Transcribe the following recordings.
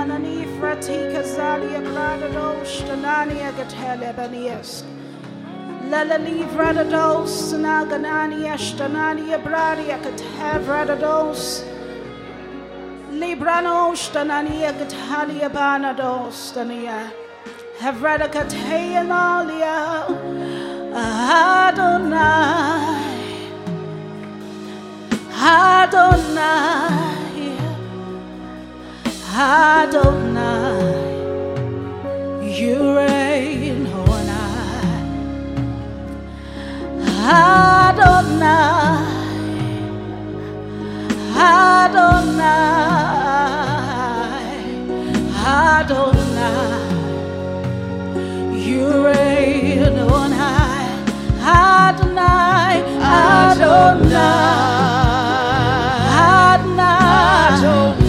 Anani fratika zalia brada dos tanania gatele banias. Lala livrada dos naganani ashtanania bradia katavrada dos. Librano shtanania gatalia banados. Adonai. Adonai. Adonai. You reign on high. Adonai. Adonai, Adonai, you reign on high. Adonai, Adonai, Adonai,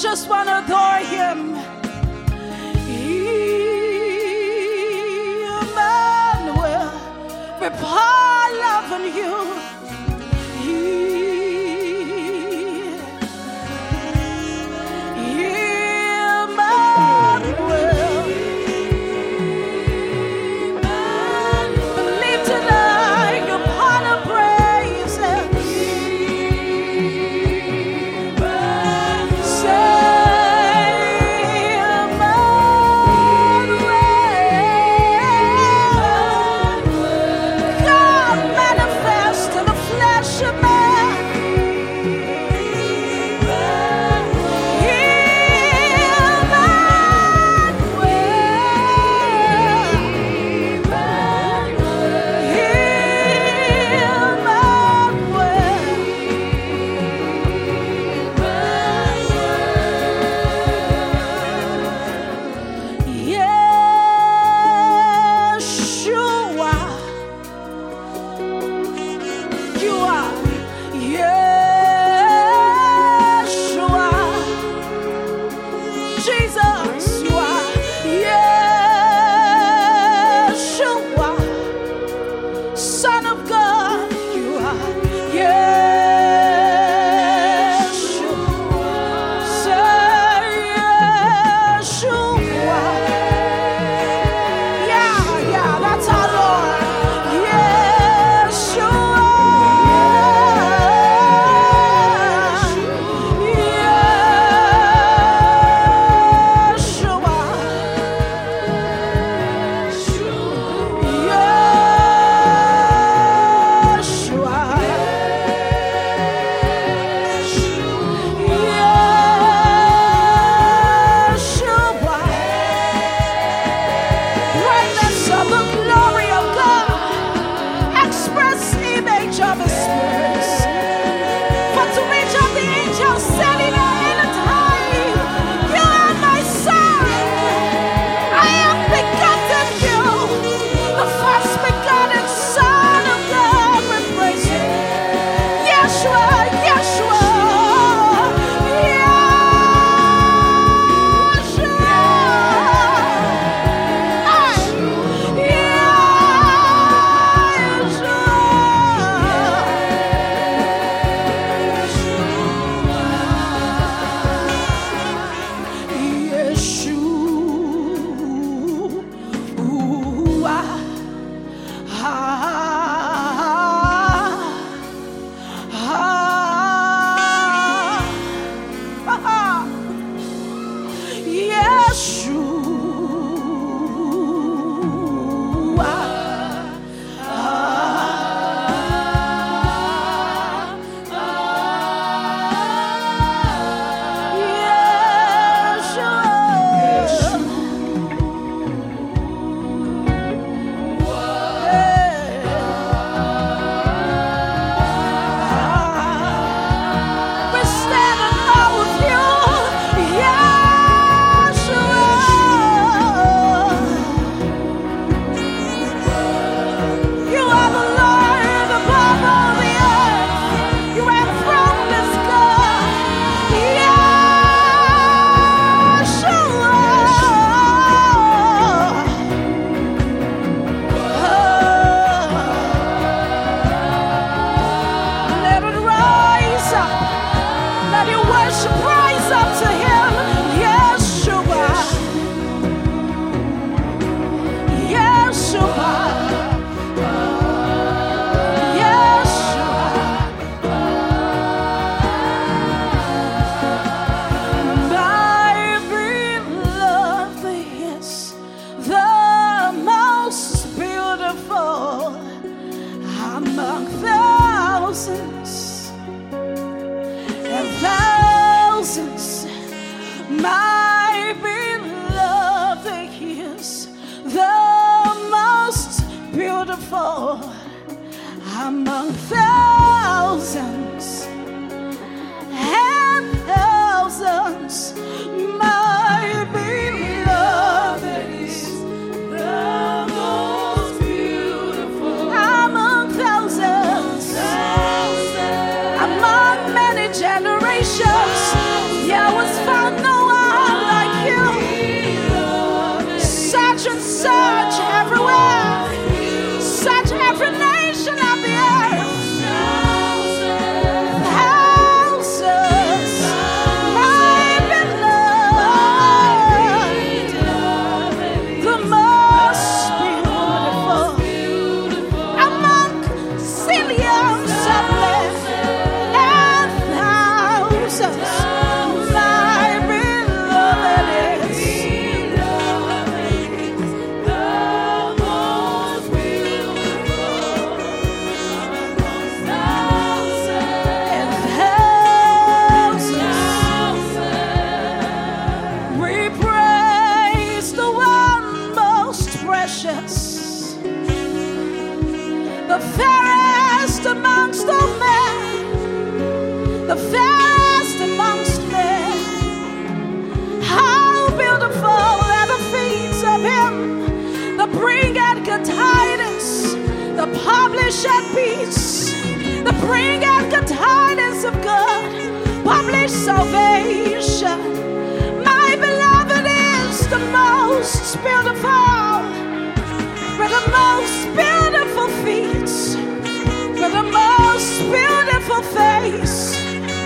just want to adore him. Emmanuel, we're part loving you.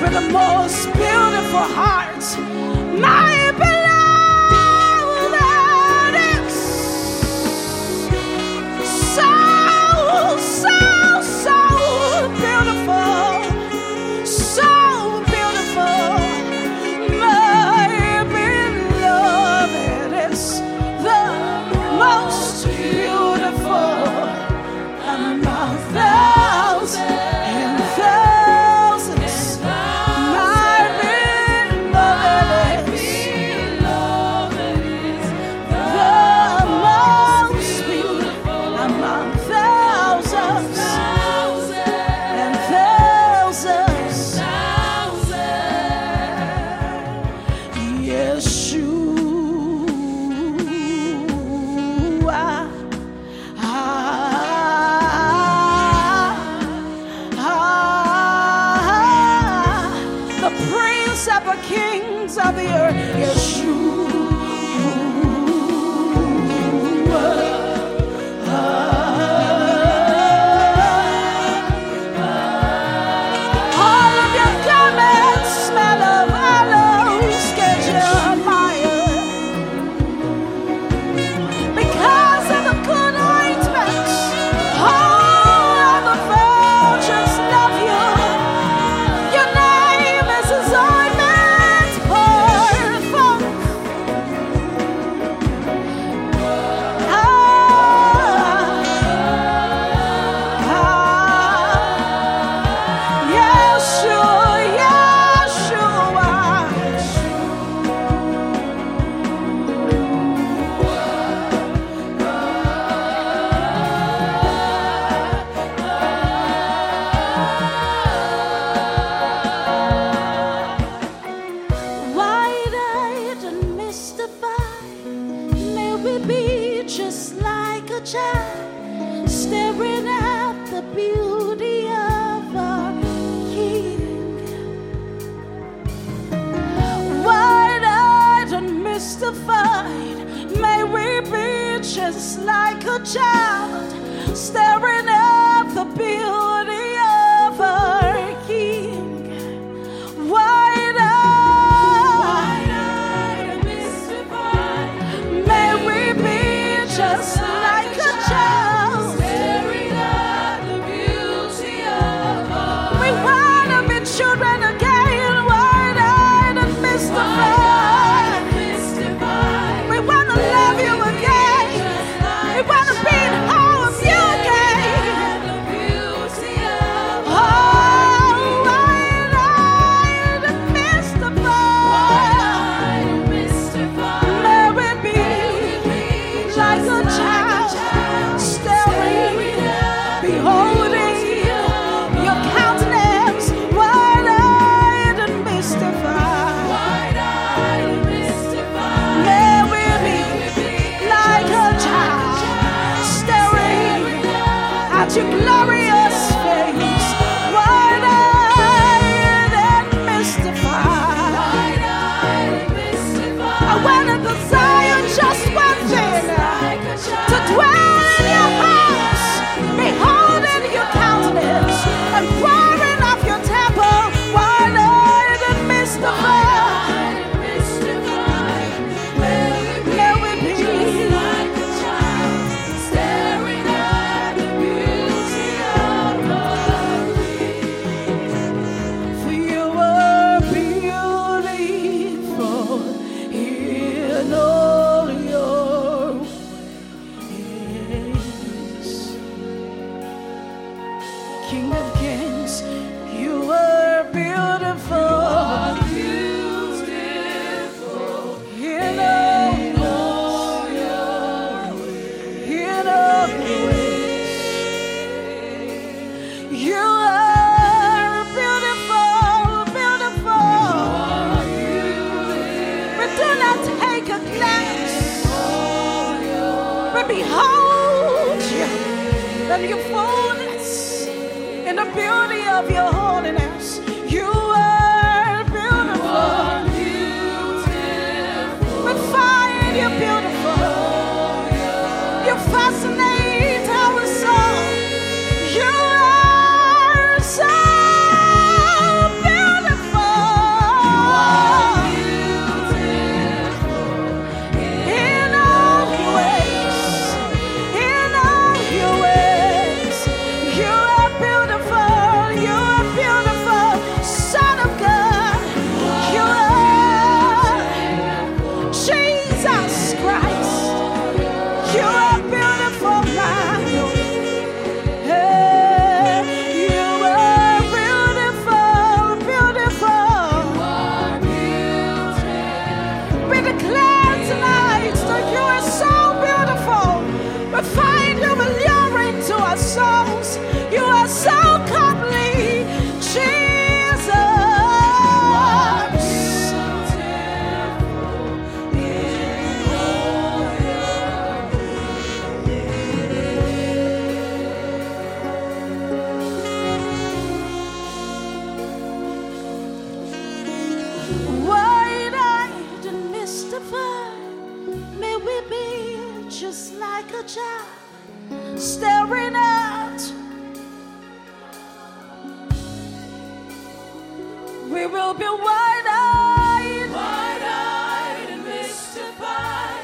With the most beautiful heart. My your horn and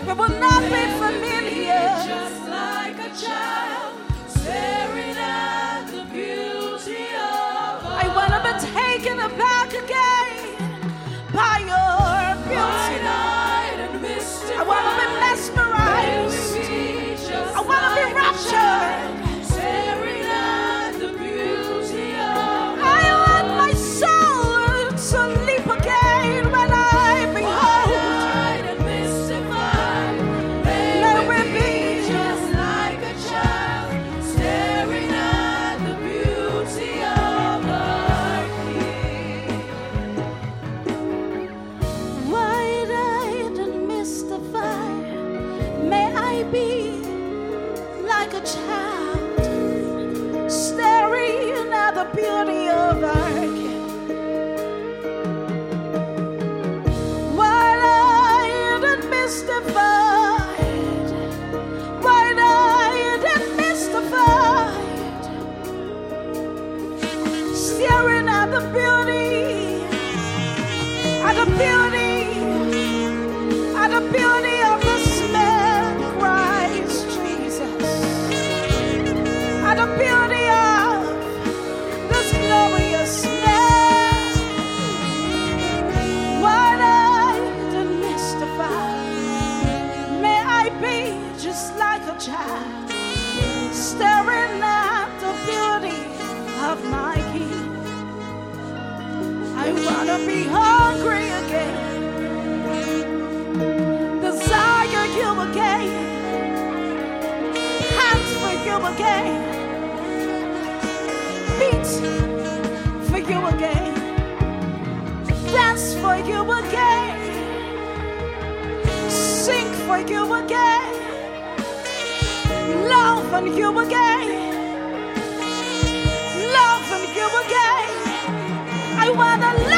It will not be again. Beat for you again. Dance for you again. Sing for you again. Love on you again. Love on you again. I wanna love.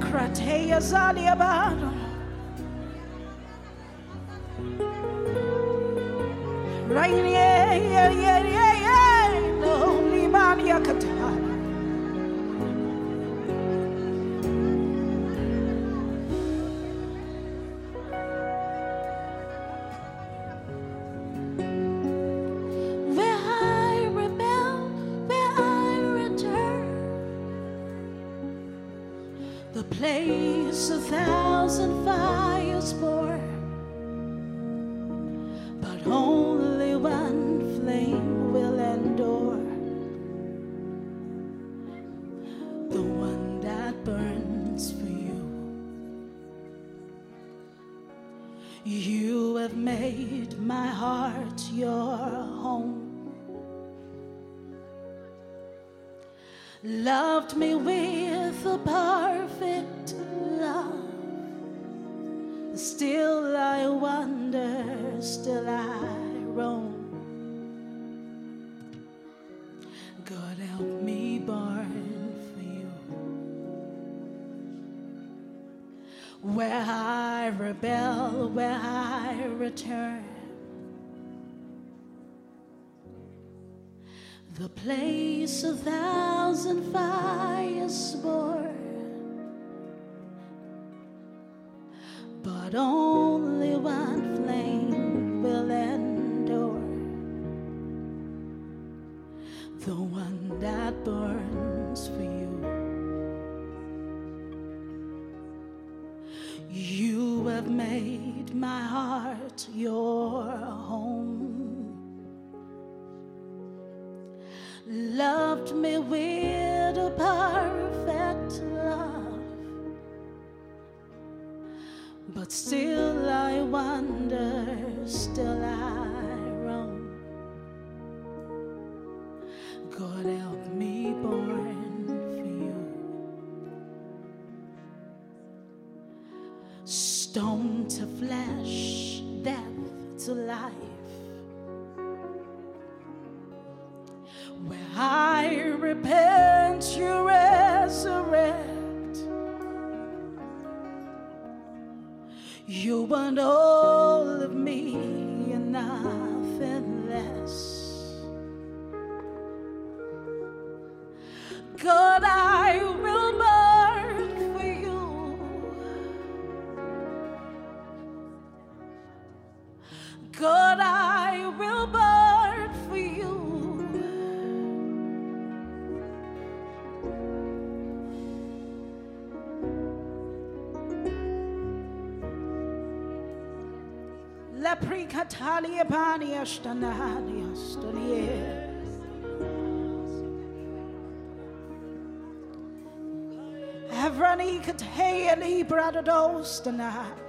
Krateya Zadiabado. Right, yeah, yeah, yeah. Where I rebel, where I return. The place a thousand fires born, but only one flame. your home, loved me with a perfect love, but still I wander, still I roam. God help me, born. for you, stone to flesh to life. Where I repent, you resurrect. You want all. La prikatalia bani ashtanani astalia. Avrani kataya libra dostanai.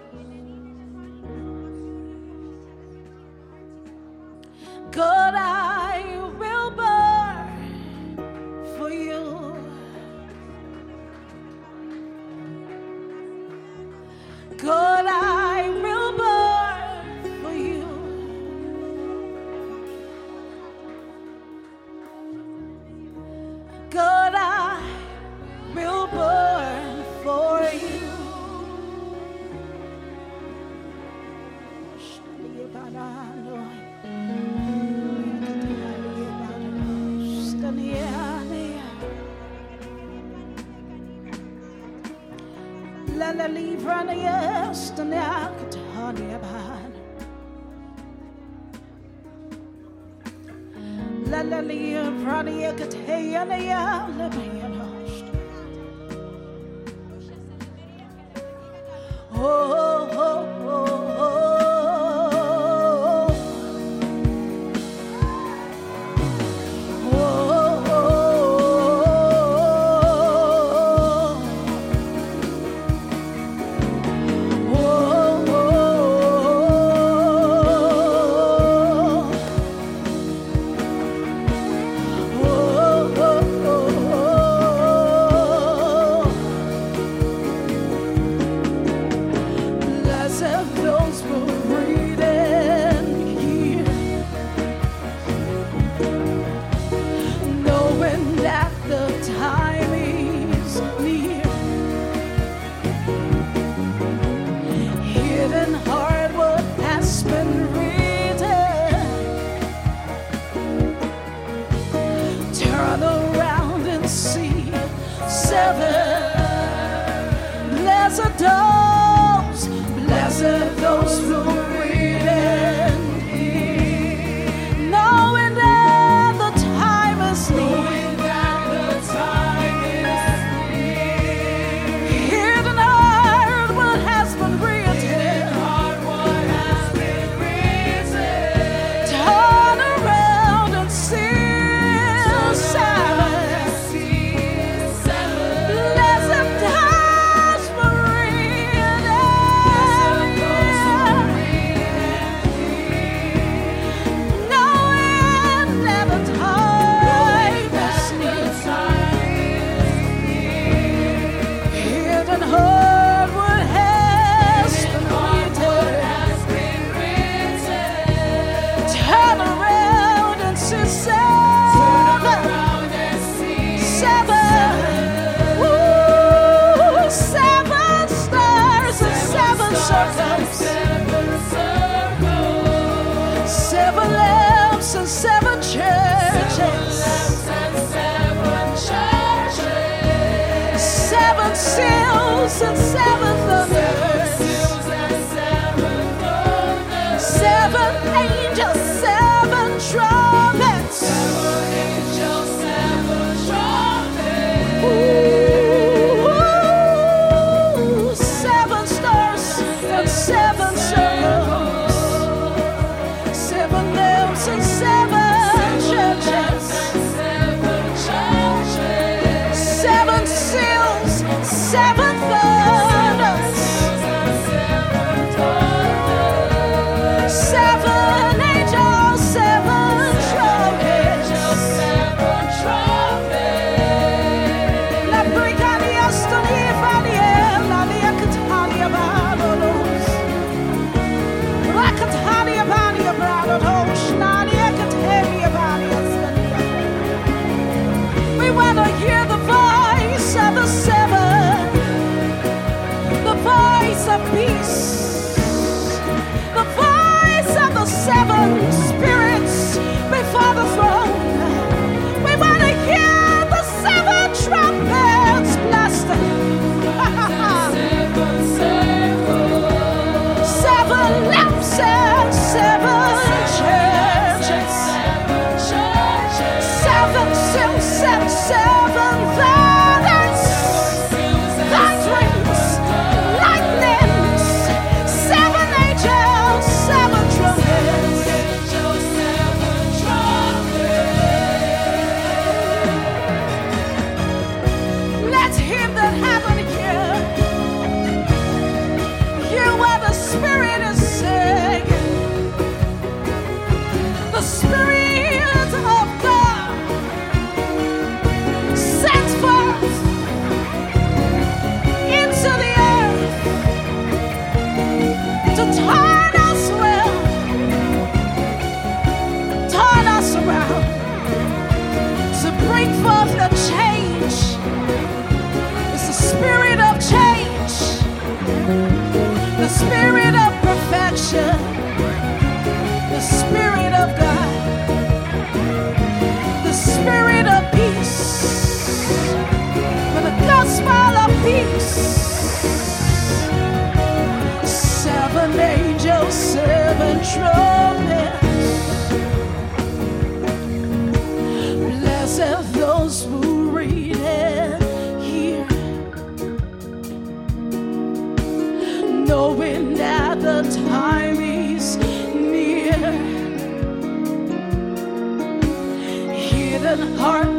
Heart,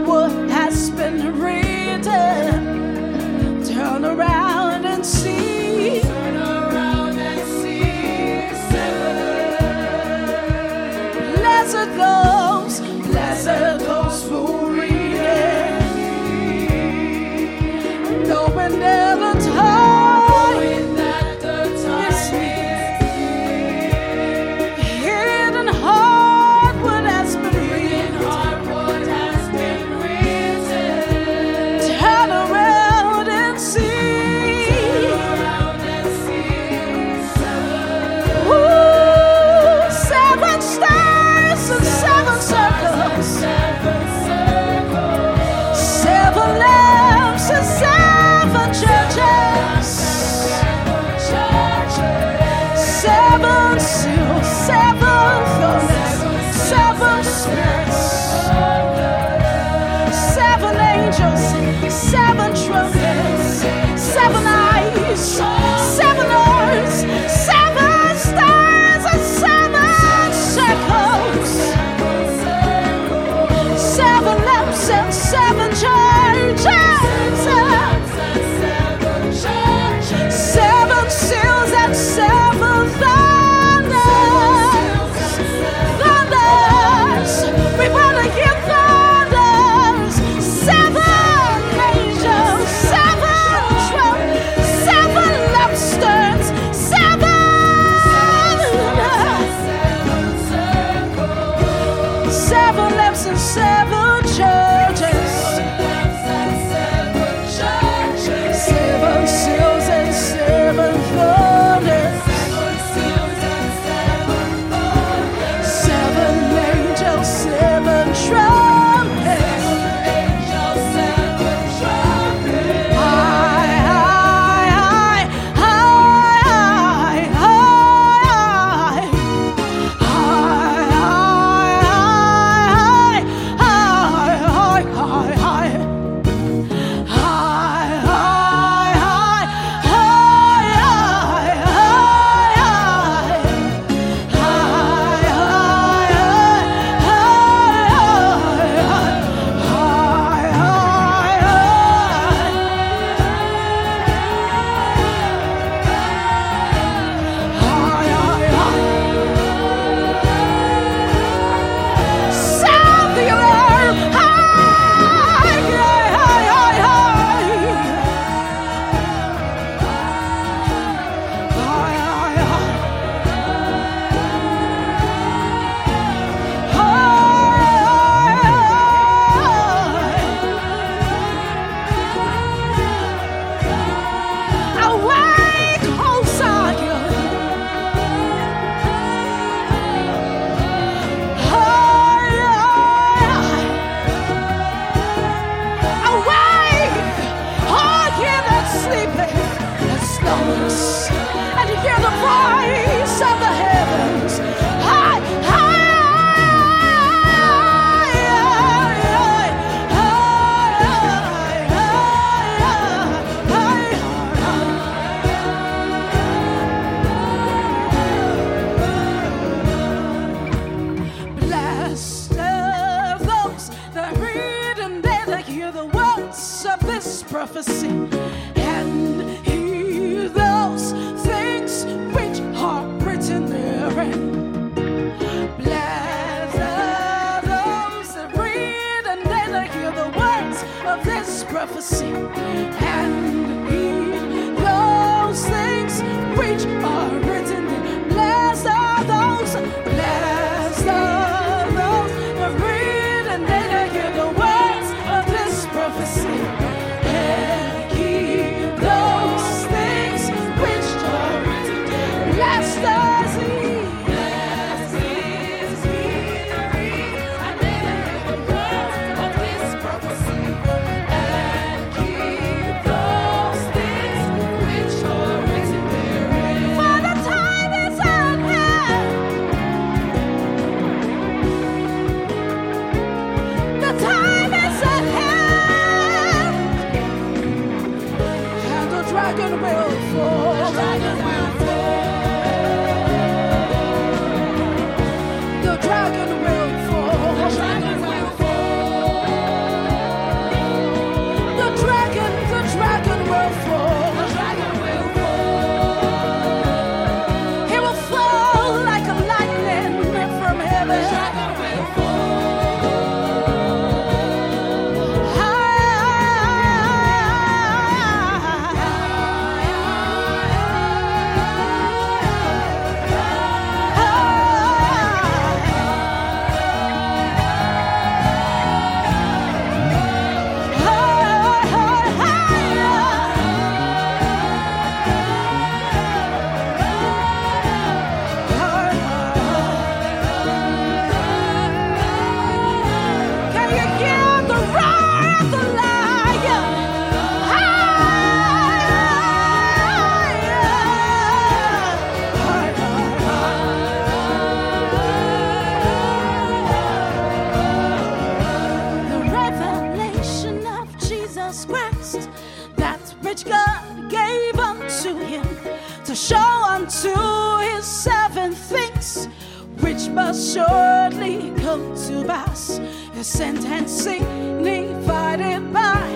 innocent and signified by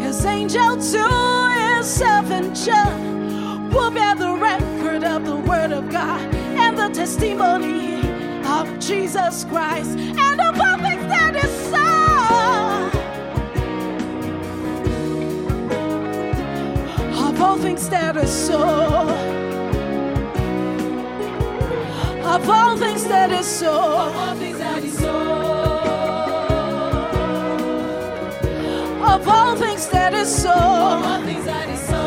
his angel to his servant John. Will bear the record of the word of God and the testimony of Jesus Christ and the public that is so. Of all things that are so of all things that is so. Of all things that is so. of all things that is so.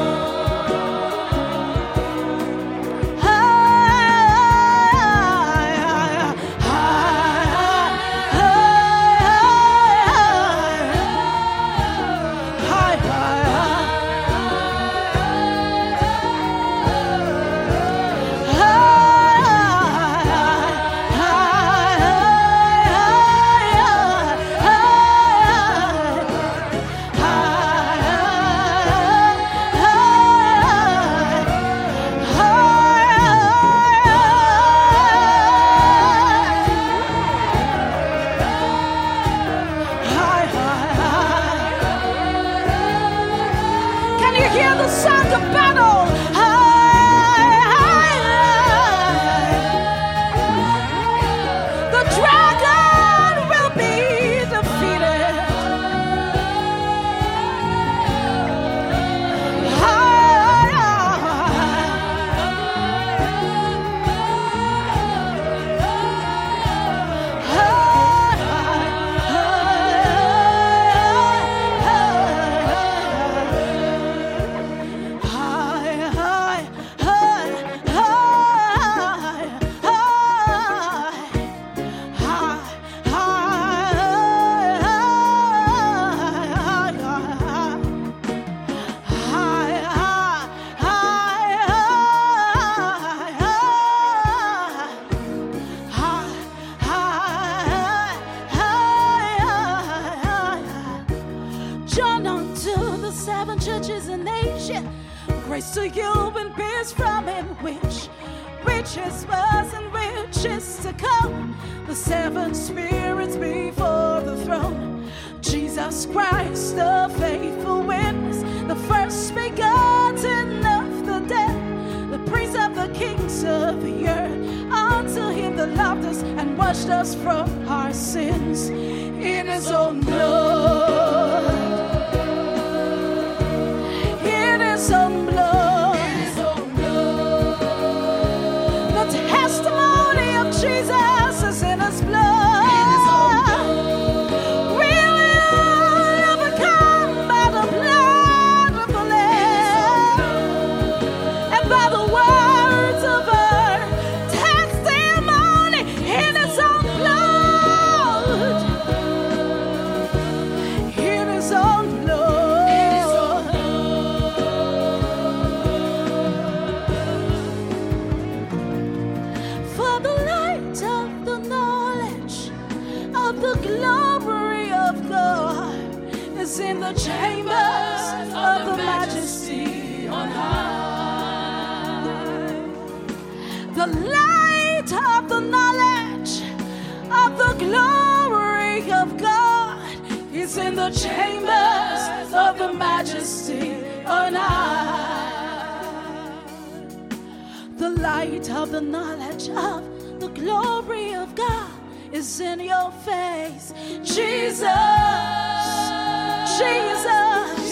The chambers of the majesty on high. The light of the knowledge of the glory of God is in the chambers of the majesty on high. The light of the knowledge of the glory of God is in your face. Jesus, Jesus,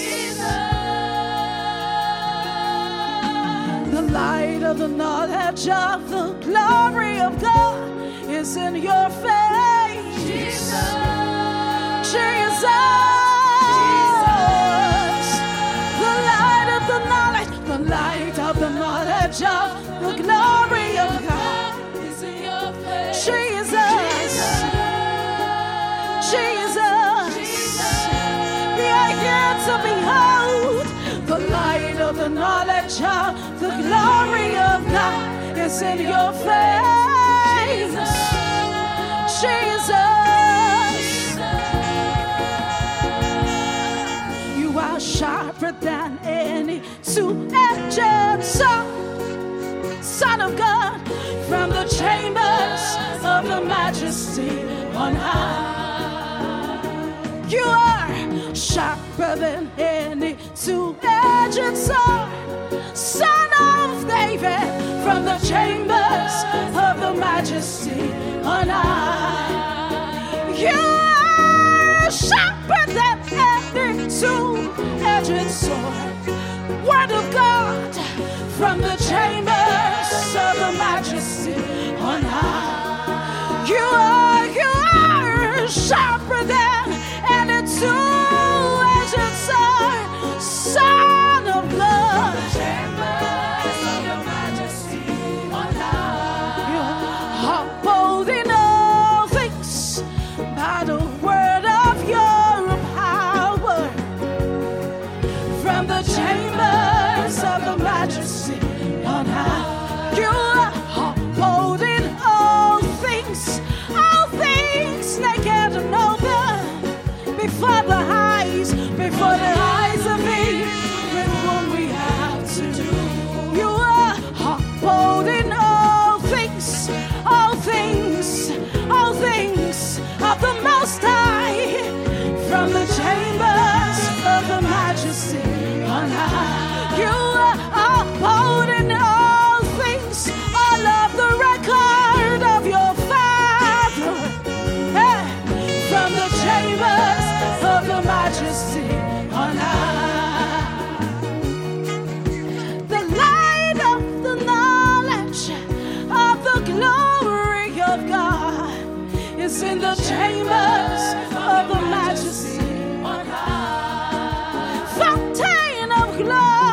The light of the knowledge of the glory of God is in your face. Jesus, The light of the knowledge, the light of the knowledge of the to behold the light of the knowledge of the glory of God is in your face. Jesus, you are sharper than any two-edged sword. Son of God, from the chambers of the majesty on high. Sharper than any two-edged sword. Son of David, from the chambers of the majesty on high. You are sharper than any two-edged sword. Word is in the chambers of the majesty. Fountain of glory,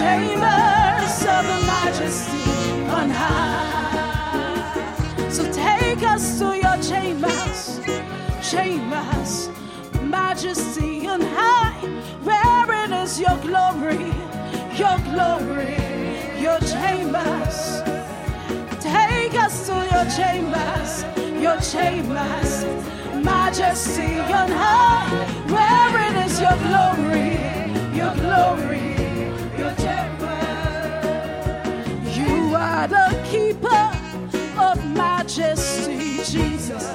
chambers of the majesty on high? So take us to your chambers, chambers, majesty. On high. Wherein is your glory, your glory, your chambers. Take us to your chambers, your chambers. Majesty on high, where it is your glory, your glory, You are the keeper of majesty, Jesus.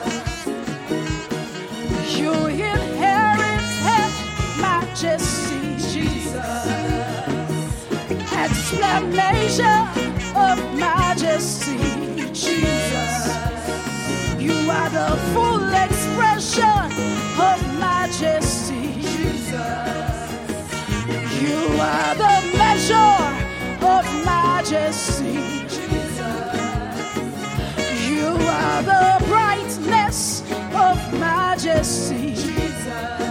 You inherited majesty, Jesus. Exclamation of majesty, Jesus. You are the full Jesus. You are the brightness of majesty, Jesus.